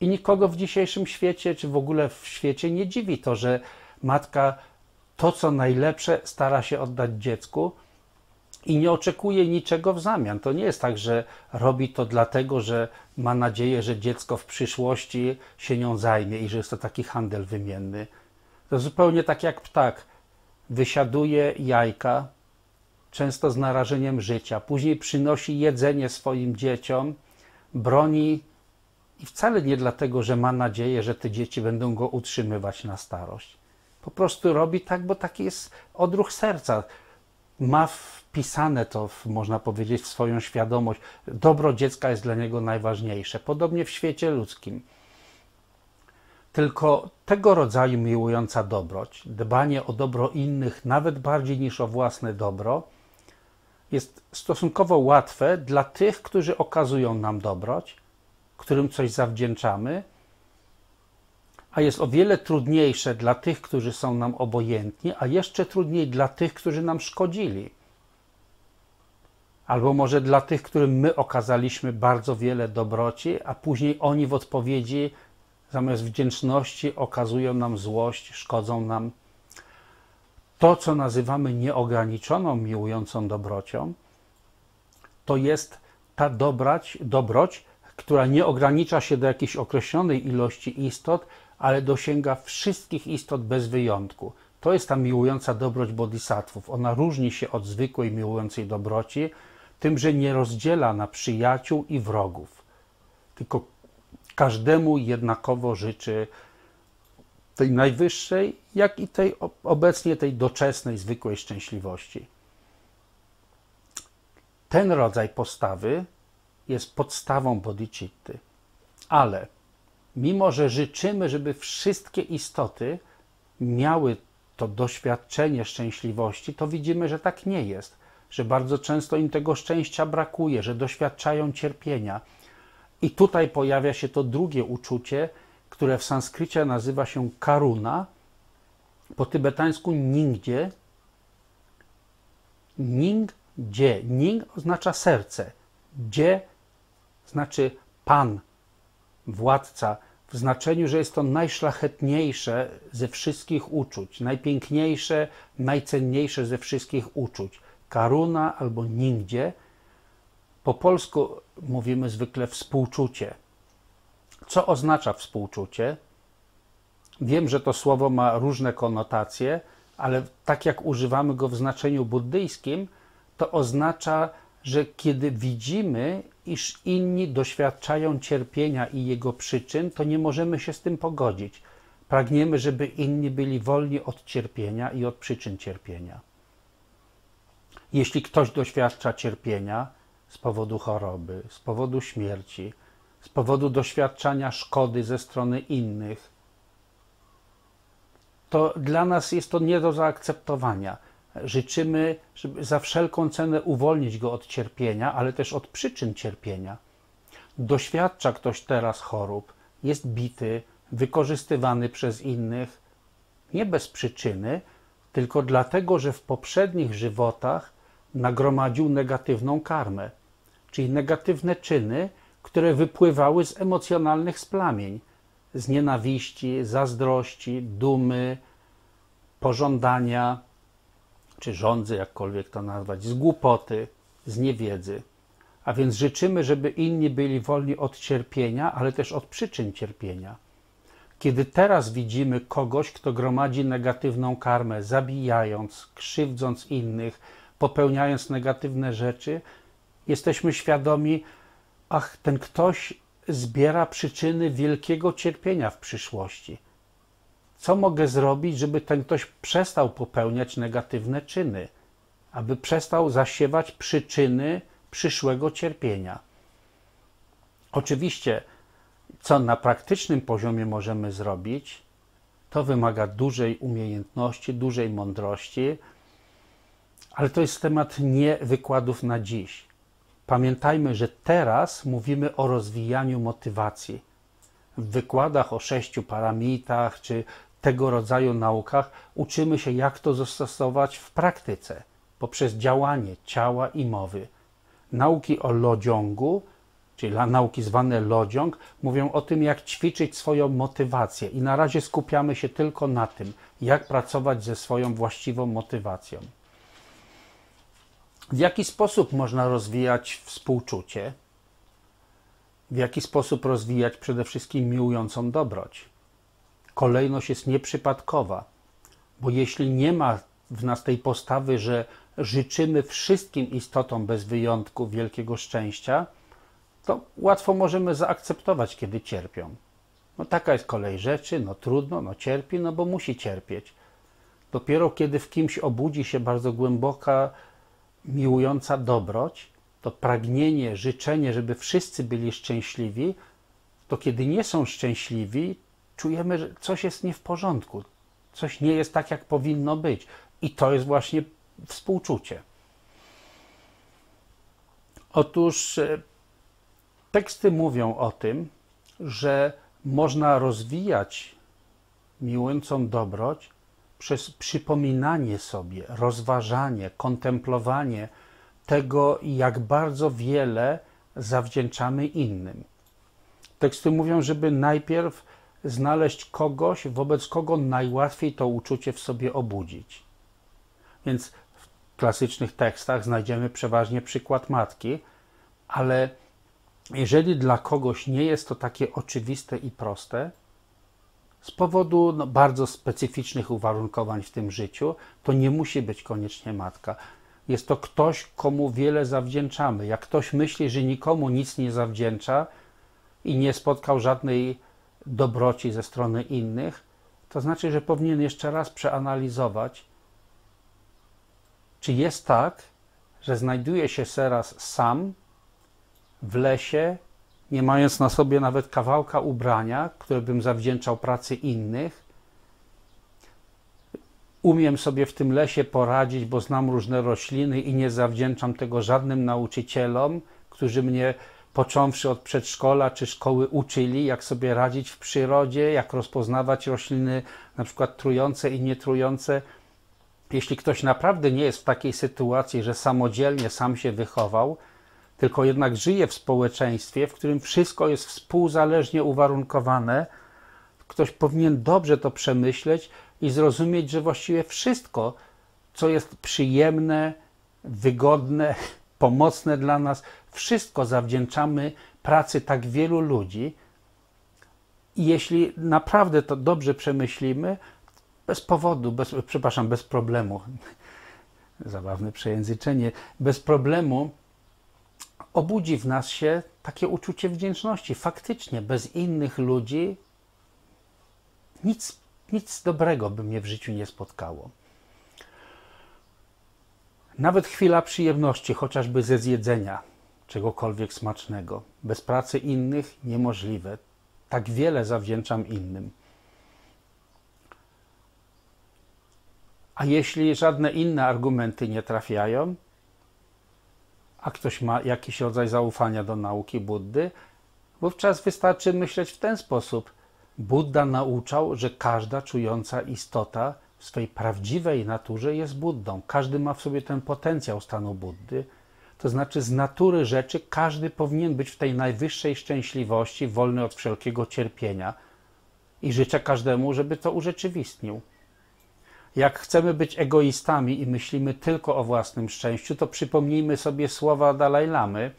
I nikogo w dzisiejszym świecie, czy w ogóle w świecie nie dziwi to, że matka to, co najlepsze, stara się oddać dziecku i nie oczekuje niczego w zamian. To nie jest tak, że robi to dlatego, że ma nadzieję, że dziecko w przyszłości się nią zajmie i że jest to taki handel wymienny. To zupełnie tak jak ptak. Wysiaduje jajka, często z narażeniem życia, później przynosi jedzenie swoim dzieciom, broni i wcale nie dlatego, że ma nadzieję, że te dzieci będą go utrzymywać na starość. Po prostu robi tak, bo taki jest odruch serca. Ma wpisane to, można powiedzieć, w swoją świadomość. Dobro dziecka jest dla niego najważniejsze. Podobnie w świecie ludzkim. Tylko tego rodzaju miłująca dobroć, dbanie o dobro innych nawet bardziej niż o własne dobro, jest stosunkowo łatwe dla tych, którzy okazują nam dobroć, którym coś zawdzięczamy, a jest o wiele trudniejsze dla tych, którzy są nam obojętni, a jeszcze trudniej dla tych, którzy nam szkodzili. Albo może dla tych, którym my okazaliśmy bardzo wiele dobroci, a później oni w odpowiedzi zamiast wdzięczności okazują nam złość, szkodzą nam. To, co nazywamy nieograniczoną, miłującą dobrocią, to jest ta dobrać, dobroć która nie ogranicza się do jakiejś określonej ilości istot, ale dosięga wszystkich istot bez wyjątku. To jest ta miłująca dobroć bodhisattvów. Ona różni się od zwykłej miłującej dobroci tym, że nie rozdziela na przyjaciół i wrogów, tylko każdemu jednakowo życzy tej najwyższej, jak i tej obecnie tej doczesnej, zwykłej szczęśliwości. Ten rodzaj postawy jest podstawą bodhicitty. Ale mimo, że życzymy, żeby wszystkie istoty miały to doświadczenie szczęśliwości, to widzimy, że tak nie jest, że bardzo często im tego szczęścia brakuje, że doświadczają cierpienia. I tutaj pojawia się to drugie uczucie, które w sanskrycie nazywa się karuna, po tybetańsku ningdzie. Ning-dzie. Ning oznacza serce. Dzie znaczy pan, władca, w znaczeniu, że jest to najszlachetniejsze ze wszystkich uczuć, najpiękniejsze, najcenniejsze ze wszystkich uczuć. Karuna albo nigdzie. Po polsku mówimy zwykle współczucie. Co oznacza współczucie? Wiem, że to słowo ma różne konotacje, ale tak jak używamy go w znaczeniu buddyjskim, to oznacza, że kiedy widzimy, iż inni doświadczają cierpienia i jego przyczyn, to nie możemy się z tym pogodzić. Pragniemy, żeby inni byli wolni od cierpienia i od przyczyn cierpienia. Jeśli ktoś doświadcza cierpienia z powodu choroby, z powodu śmierci, z powodu doświadczania szkody ze strony innych, to dla nas jest to nie do zaakceptowania. Życzymy, żeby za wszelką cenę uwolnić go od cierpienia, ale też od przyczyn cierpienia. Doświadcza ktoś teraz chorób, jest bity, wykorzystywany przez innych, nie bez przyczyny, tylko dlatego, że w poprzednich żywotach nagromadził negatywną karmę, czyli negatywne czyny, które wypływały z emocjonalnych splamień, z nienawiści, zazdrości, dumy, pożądania, czy rządzy, jakkolwiek to nazwać, z głupoty, z niewiedzy. A więc życzymy, żeby inni byli wolni od cierpienia, ale też od przyczyn cierpienia. Kiedy teraz widzimy kogoś, kto gromadzi negatywną karmę, zabijając, krzywdząc innych, popełniając negatywne rzeczy, jesteśmy świadomi, ach, ten ktoś zbiera przyczyny wielkiego cierpienia w przyszłości. Co mogę zrobić, żeby ten ktoś przestał popełniać negatywne czyny, aby przestał zasiewać przyczyny przyszłego cierpienia? Oczywiście, co na praktycznym poziomie możemy zrobić, to wymaga dużej umiejętności, dużej mądrości, ale to jest temat nie wykładów na dziś. Pamiętajmy, że teraz mówimy o rozwijaniu motywacji. W wykładach o sześciu paramitach czy tego rodzaju naukach uczymy się, jak to zastosować w praktyce poprzez działanie ciała i mowy. Nauki o lodziągu, czyli nauki zwane lodziąg, mówią o tym, jak ćwiczyć swoją motywację, i na razie skupiamy się tylko na tym, jak pracować ze swoją właściwą motywacją. W jaki sposób można rozwijać współczucie? W jaki sposób rozwijać przede wszystkim miłującą dobroć? Kolejność jest nieprzypadkowa, bo jeśli nie ma w nas tej postawy, że życzymy wszystkim istotom bez wyjątku wielkiego szczęścia, to łatwo możemy zaakceptować, kiedy cierpią. No taka jest kolej rzeczy, no trudno, no cierpi, no bo musi cierpieć. Dopiero kiedy w kimś obudzi się bardzo głęboka miłująca dobroć, to pragnienie, życzenie, żeby wszyscy byli szczęśliwi, to kiedy nie są szczęśliwi, czujemy, że coś jest nie w porządku, coś nie jest tak, jak powinno być. I to jest właśnie współczucie. Otóż e, teksty mówią o tym, że można rozwijać miłującą dobroć przez przypominanie sobie, rozważanie, kontemplowanie tego, jak bardzo wiele zawdzięczamy innym. Teksty mówią, żeby najpierw znaleźć kogoś, wobec kogo najłatwiej to uczucie w sobie obudzić. Więc w klasycznych tekstach znajdziemy przeważnie przykład matki, ale jeżeli dla kogoś nie jest to takie oczywiste i proste, z powodu no, bardzo specyficznych uwarunkowań w tym życiu, to nie musi być koniecznie matka. Jest to ktoś, komu wiele zawdzięczamy. Jak ktoś myśli, że nikomu nic nie zawdzięcza i nie spotkał żadnej dobroci ze strony innych, to znaczy, że powinien jeszcze raz przeanalizować, czy jest tak, że znajduje się teraz sam w lesie, nie mając na sobie nawet kawałka ubrania, które bym zawdzięczał pracy innych. Umiem sobie w tym lesie poradzić, bo znam różne rośliny i nie zawdzięczam tego żadnym nauczycielom, którzy mnie począwszy od przedszkola czy szkoły uczyli, jak sobie radzić w przyrodzie, jak rozpoznawać rośliny na przykład trujące i nietrujące. Jeśli ktoś naprawdę nie jest w takiej sytuacji, że samodzielnie sam się wychował, tylko jednak żyje w społeczeństwie, w którym wszystko jest współzależnie uwarunkowane, ktoś powinien dobrze to przemyśleć i zrozumieć, że właściwie wszystko, co jest przyjemne, wygodne, *laughs* pomocne dla nas, wszystko zawdzięczamy pracy tak wielu ludzi. I jeśli naprawdę to dobrze przemyślimy, bez powodu, bez, przepraszam, bez problemu, *laughs* zabawne przejęzyczenie, bez problemu obudzi w nas się takie uczucie wdzięczności. Faktycznie, bez innych ludzi nic, nic dobrego by mnie w życiu nie spotkało. Nawet chwila przyjemności, chociażby ze zjedzenia czegokolwiek smacznego, bez pracy innych niemożliwe. Tak wiele zawdzięczam innym. A jeśli żadne inne argumenty nie trafiają, a ktoś ma jakiś rodzaj zaufania do nauki Buddy, wówczas wystarczy myśleć w ten sposób. Buddha nauczał, że każda czująca istota w swojej prawdziwej naturze jest Buddą. Każdy ma w sobie ten potencjał stanu Buddy. To znaczy, z natury rzeczy każdy powinien być w tej najwyższej szczęśliwości, wolny od wszelkiego cierpienia. I życzę każdemu, żeby to urzeczywistnił. Jak chcemy być egoistami i myślimy tylko o własnym szczęściu, to przypomnijmy sobie słowa Dalaj Lamy,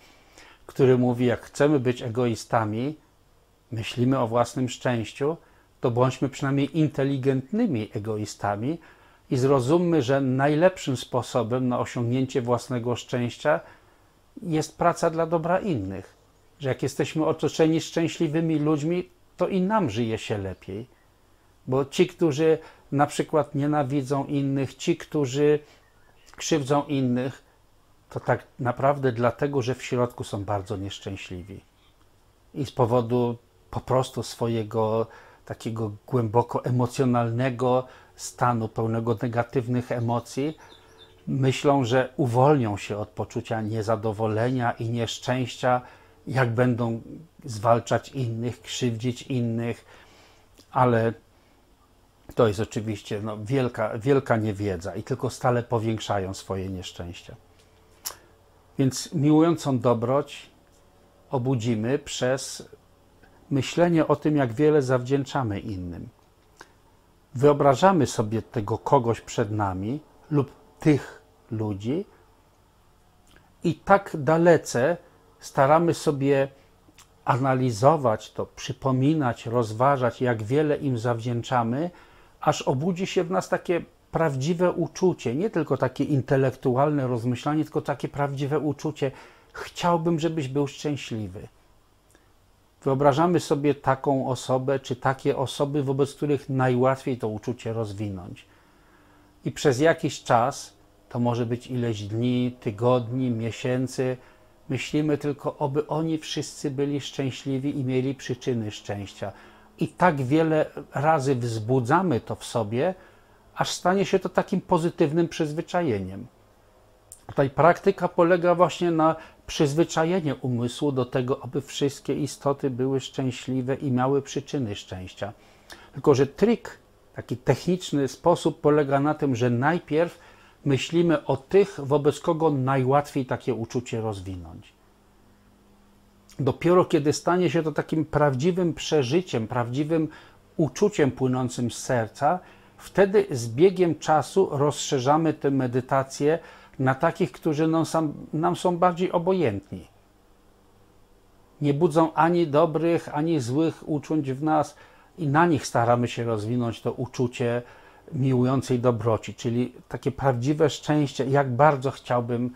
który mówi: Jak chcemy być egoistami, myślimy o własnym szczęściu, to bądźmy przynajmniej inteligentnymi egoistami i zrozummy, że najlepszym sposobem na osiągnięcie własnego szczęścia jest praca dla dobra innych. Że jak jesteśmy otoczeni szczęśliwymi ludźmi, to i nam żyje się lepiej. Bo ci, którzy na przykład nienawidzą innych, ci, którzy krzywdzą innych, to tak naprawdę dlatego, że w środku są bardzo nieszczęśliwi. I z powodu po prostu swojego takiego głęboko emocjonalnego stanu, pełnego negatywnych emocji, myślą, że uwolnią się od poczucia niezadowolenia i nieszczęścia, jak będą zwalczać innych, krzywdzić innych, ale to jest oczywiście no, wielka, wielka niewiedza i tylko stale powiększają swoje nieszczęścia. Więc miłującą dobroć obudzimy przez myślenie o tym, jak wiele zawdzięczamy innym. Wyobrażamy sobie tego kogoś przed nami lub tych ludzi i tak dalece staramy sobie analizować to, przypominać, rozważać, jak wiele im zawdzięczamy, aż obudzi się w nas takie prawdziwe uczucie, nie tylko takie intelektualne rozmyślanie, tylko takie prawdziwe uczucie. Chciałbym, żebyś był szczęśliwy. Wyobrażamy sobie taką osobę, czy takie osoby, wobec których najłatwiej to uczucie rozwinąć. I przez jakiś czas, to może być ileś dni, tygodni, miesięcy, myślimy tylko, oby oni wszyscy byli szczęśliwi i mieli przyczyny szczęścia i tak wiele razy wzbudzamy to w sobie, aż stanie się to takim pozytywnym przyzwyczajeniem. Tutaj praktyka polega właśnie na przyzwyczajeniu umysłu do tego, aby wszystkie istoty były szczęśliwe i miały przyczyny szczęścia. Tylko, że trik, taki techniczny sposób polega na tym, że najpierw myślimy o tych, wobec kogo najłatwiej takie uczucie rozwinąć. Dopiero kiedy stanie się to takim prawdziwym przeżyciem, prawdziwym uczuciem płynącym z serca, wtedy z biegiem czasu rozszerzamy tę medytację na takich, którzy nam, nam są bardziej obojętni. nie budzą ani dobrych, ani złych uczuć w nas i na nich staramy się rozwinąć to uczucie miłującej dobroci, czyli takie prawdziwe szczęście. Jak bardzo chciałbym,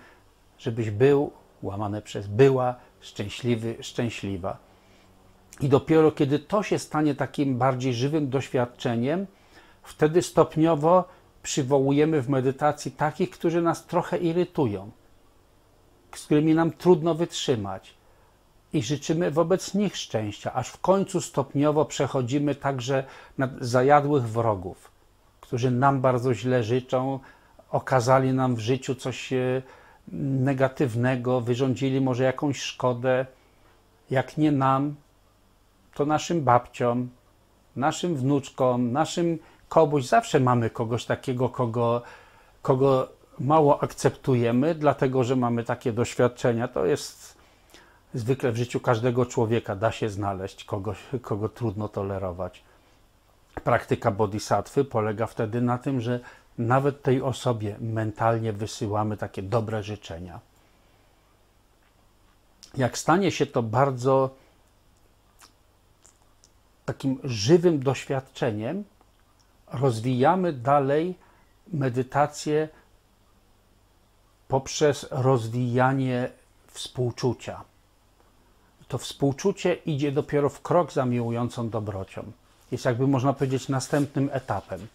żebyś był, łamane przez była, szczęśliwy, szczęśliwa. I dopiero kiedy to się stanie takim bardziej żywym doświadczeniem, wtedy stopniowo przywołujemy w medytacji takich, którzy nas trochę irytują, z którymi nam trudno wytrzymać. I życzymy wobec nich szczęścia, aż w końcu stopniowo przechodzimy także na zajadłych wrogów, którzy nam bardzo źle życzą, okazali nam w życiu coś e, negatywnego, wyrządzili może jakąś szkodę. Jak nie nam, to naszym babciom, naszym wnuczkom, naszym komuś. Zawsze mamy kogoś takiego, kogo, kogo mało akceptujemy, dlatego że mamy takie doświadczenia. To jest zwykle w życiu każdego człowieka, da się znaleźć kogoś, kogo trudno tolerować. Praktyka bodhisattwy polega wtedy na tym, że nawet tej osobie mentalnie wysyłamy takie dobre życzenia. Jak stanie się to bardzo takim żywym doświadczeniem, rozwijamy dalej medytację poprzez rozwijanie współczucia. To współczucie idzie dopiero w krok za miłującą dobrocią. Jest jakby można powiedzieć następnym etapem.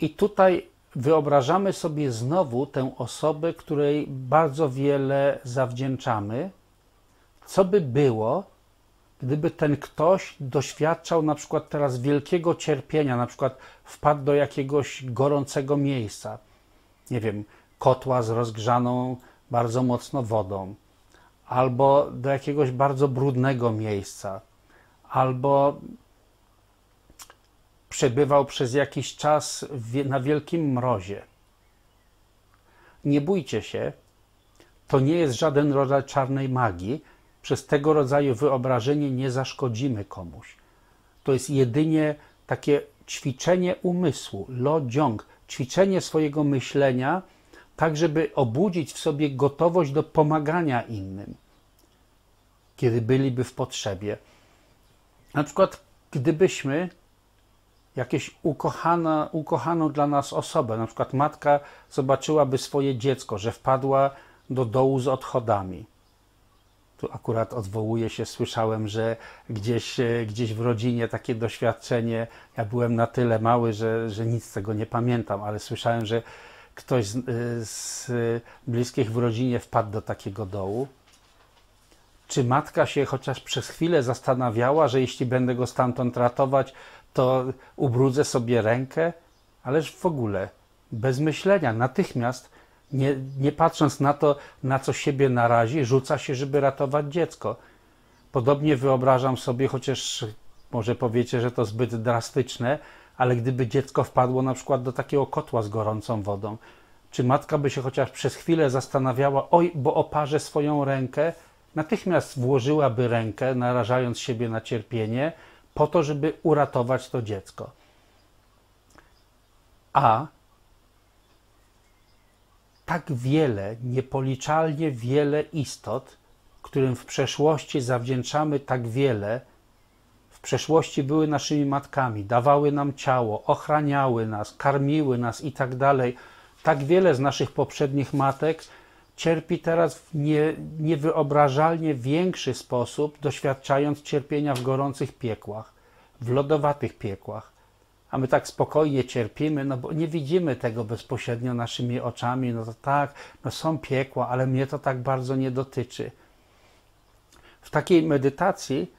I tutaj wyobrażamy sobie znowu tę osobę, której bardzo wiele zawdzięczamy. Co by było, gdyby ten ktoś doświadczał na przykład teraz wielkiego cierpienia, na przykład wpadł do jakiegoś gorącego miejsca, nie wiem, kotła z rozgrzaną bardzo mocno wodą, albo do jakiegoś bardzo brudnego miejsca, albo przebywał przez jakiś czas na wielkim mrozie. Nie bójcie się, to nie jest żaden rodzaj czarnej magii. Przez tego rodzaju wyobrażenie nie zaszkodzimy komuś. To jest jedynie takie ćwiczenie umysłu, lo ćwiczenie swojego myślenia, tak żeby obudzić w sobie gotowość do pomagania innym, kiedy byliby w potrzebie. Na przykład, gdybyśmy jakieś ukochana, ukochaną dla nas osobę. Na przykład matka zobaczyłaby swoje dziecko, że wpadła do dołu z odchodami. Tu akurat odwołuje się, słyszałem, że gdzieś, e, gdzieś w rodzinie takie doświadczenie, ja byłem na tyle mały, że, że nic z tego nie pamiętam, ale słyszałem, że ktoś z, e, z bliskich w rodzinie wpadł do takiego dołu. Czy matka się chociaż przez chwilę zastanawiała, że jeśli będę go stamtąd ratować, to ubrudzę sobie rękę, ależ w ogóle bez myślenia, natychmiast, nie, nie patrząc na to, na co siebie narazi, rzuca się, żeby ratować dziecko. Podobnie wyobrażam sobie, chociaż może powiecie, że to zbyt drastyczne, ale gdyby dziecko wpadło na przykład do takiego kotła z gorącą wodą, czy matka by się chociaż przez chwilę zastanawiała, oj, bo oparzę swoją rękę, natychmiast włożyłaby rękę, narażając siebie na cierpienie, po to, żeby uratować to dziecko. A tak wiele, niepoliczalnie wiele istot, którym w przeszłości zawdzięczamy tak wiele, w przeszłości były naszymi matkami, dawały nam ciało, ochraniały nas, karmiły nas i tak dalej. Tak wiele z naszych poprzednich matek cierpi teraz w nie, niewyobrażalnie większy sposób, doświadczając cierpienia w gorących piekłach, w lodowatych piekłach. A my tak spokojnie cierpimy, no bo nie widzimy tego bezpośrednio naszymi oczami. No to tak, no są piekła, ale mnie to tak bardzo nie dotyczy. W takiej medytacji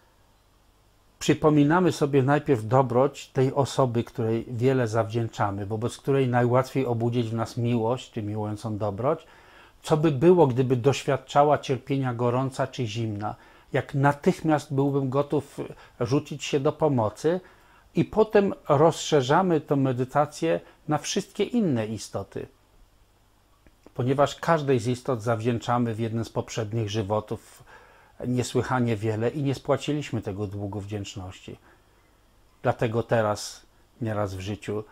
przypominamy sobie najpierw dobroć tej osoby, której wiele zawdzięczamy, wobec której najłatwiej obudzić w nas miłość, czy miłującą dobroć, co by było, gdyby doświadczała cierpienia gorąca czy zimna? Jak natychmiast byłbym gotów rzucić się do pomocy, i potem rozszerzamy tę medytację na wszystkie inne istoty. Ponieważ każdej z istot zawdzięczamy w jednym z poprzednich żywotów niesłychanie wiele i nie spłaciliśmy tego długu wdzięczności. Dlatego teraz, nieraz w życiu,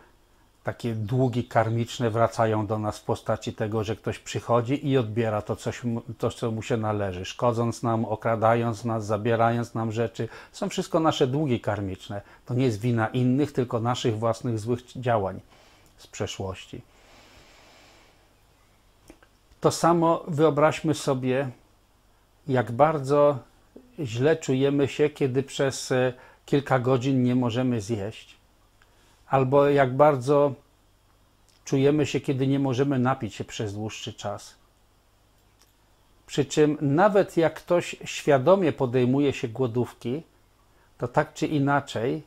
takie długi karmiczne wracają do nas w postaci tego, że ktoś przychodzi i odbiera to, coś, to, co mu się należy, szkodząc nam, okradając nas, zabierając nam rzeczy. Są wszystko nasze długi karmiczne. To nie jest wina innych, tylko naszych własnych złych działań z przeszłości. To samo wyobraźmy sobie, jak bardzo źle czujemy się, kiedy przez e, kilka godzin nie możemy zjeść albo jak bardzo czujemy się, kiedy nie możemy napić się przez dłuższy czas. Przy czym nawet jak ktoś świadomie podejmuje się głodówki, to tak czy inaczej,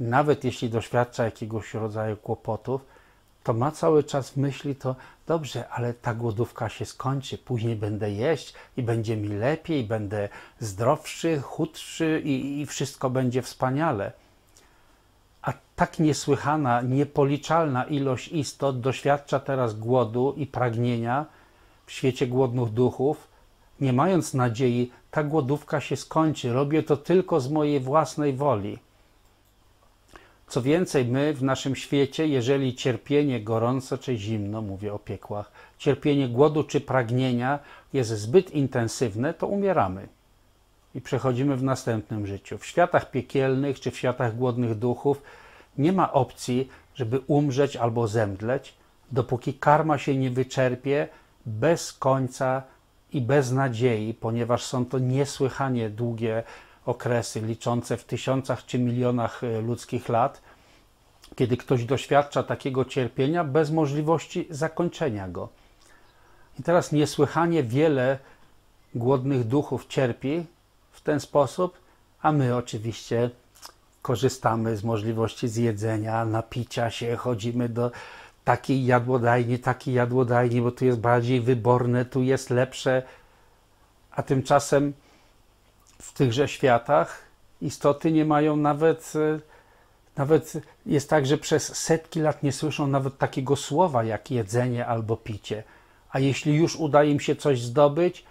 nawet jeśli doświadcza jakiegoś rodzaju kłopotów, to ma cały czas myśli to dobrze, ale ta głodówka się skończy, później będę jeść i będzie mi lepiej, będę zdrowszy, chudszy i, i wszystko będzie wspaniale tak niesłychana, niepoliczalna ilość istot doświadcza teraz głodu i pragnienia w świecie głodnych duchów, nie mając nadziei, ta głodówka się skończy, robię to tylko z mojej własnej woli. Co więcej, my w naszym świecie, jeżeli cierpienie gorąco czy zimno, mówię o piekłach, cierpienie głodu czy pragnienia jest zbyt intensywne, to umieramy i przechodzimy w następnym życiu. W światach piekielnych czy w światach głodnych duchów nie ma opcji, żeby umrzeć albo zemdleć, dopóki karma się nie wyczerpie bez końca i bez nadziei, ponieważ są to niesłychanie długie okresy, liczące w tysiącach czy milionach e, ludzkich lat, kiedy ktoś doświadcza takiego cierpienia bez możliwości zakończenia go. I teraz niesłychanie wiele głodnych duchów cierpi w ten sposób, a my oczywiście korzystamy z możliwości zjedzenia, napicia się, chodzimy do takiej jadłodajni, takiej jadłodajni, bo tu jest bardziej wyborne, tu jest lepsze, a tymczasem w tychże światach istoty nie mają nawet, e, nawet jest tak, że przez setki lat nie słyszą nawet takiego słowa jak jedzenie albo picie. A jeśli już uda im się coś zdobyć,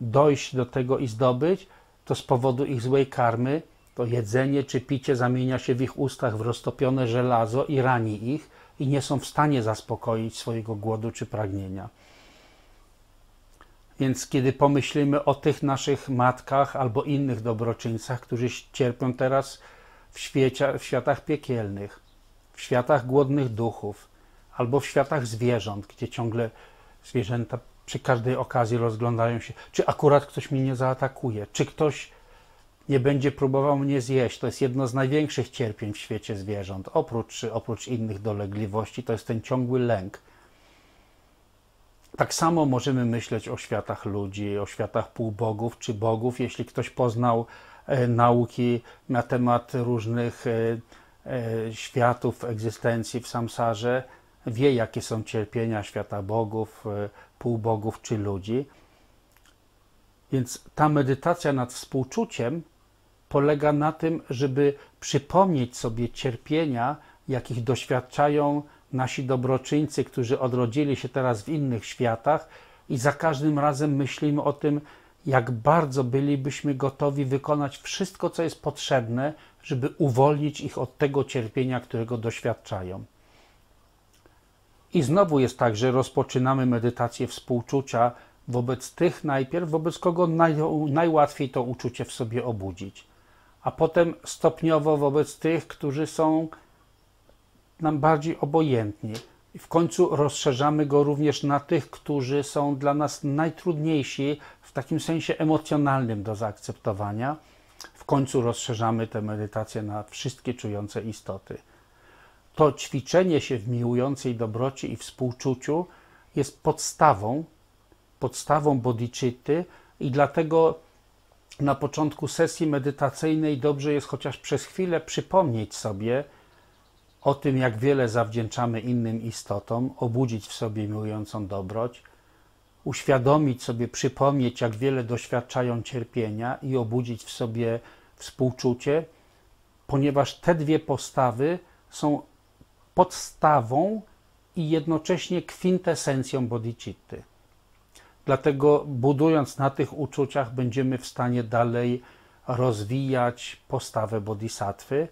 dojść do tego i zdobyć, to z powodu ich złej karmy to jedzenie czy picie zamienia się w ich ustach w roztopione żelazo i rani ich i nie są w stanie zaspokoić swojego głodu czy pragnienia. Więc kiedy pomyślimy o tych naszych matkach albo innych dobroczyńcach, którzy cierpią teraz w, w światach piekielnych, w światach głodnych duchów, albo w światach zwierząt, gdzie ciągle zwierzęta przy każdej okazji rozglądają się, czy akurat ktoś mnie nie zaatakuje, czy ktoś nie będzie próbował mnie zjeść. To jest jedno z największych cierpień w świecie zwierząt. Oprócz, oprócz innych dolegliwości, to jest ten ciągły lęk. Tak samo możemy myśleć o światach ludzi, o światach półbogów czy bogów. Jeśli ktoś poznał e, nauki na temat różnych e, e, światów egzystencji w samsarze, wie, jakie są cierpienia świata bogów, e, półbogów czy ludzi. Więc ta medytacja nad współczuciem polega na tym, żeby przypomnieć sobie cierpienia, jakich doświadczają nasi dobroczyńcy, którzy odrodzili się teraz w innych światach, i za każdym razem myślimy o tym, jak bardzo bylibyśmy gotowi wykonać wszystko, co jest potrzebne, żeby uwolnić ich od tego cierpienia, którego doświadczają. I znowu jest tak, że rozpoczynamy medytację współczucia wobec tych najpierw, wobec kogo naj, najłatwiej to uczucie w sobie obudzić a potem stopniowo wobec tych, którzy są nam bardziej obojętni. I w końcu rozszerzamy go również na tych, którzy są dla nas najtrudniejsi w takim sensie emocjonalnym do zaakceptowania. W końcu rozszerzamy tę medytację na wszystkie czujące istoty. To ćwiczenie się w miłującej dobroci i współczuciu jest podstawą, podstawą bodhicitty i dlatego na początku sesji medytacyjnej dobrze jest chociaż przez chwilę przypomnieć sobie o tym, jak wiele zawdzięczamy innym istotom, obudzić w sobie miłującą dobroć, uświadomić sobie, przypomnieć, jak wiele doświadczają cierpienia i obudzić w sobie współczucie, ponieważ te dwie postawy są podstawą i jednocześnie kwintesencją bodhicitty. Dlatego budując na tych uczuciach, będziemy w stanie dalej rozwijać postawę bodhisattwy,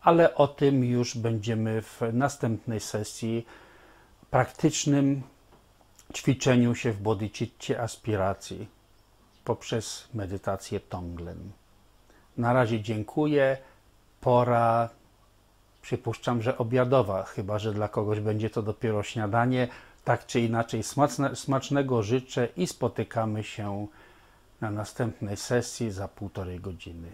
ale o tym już będziemy w następnej sesji praktycznym ćwiczeniu się w bodhicitcie aspiracji poprzez medytację Tonglen. Na razie dziękuję. Pora, przypuszczam, że obiadowa, chyba że dla kogoś będzie to dopiero śniadanie. Tak czy inaczej, smaczne, smacznego życzę i spotykamy się na następnej sesji za półtorej godziny.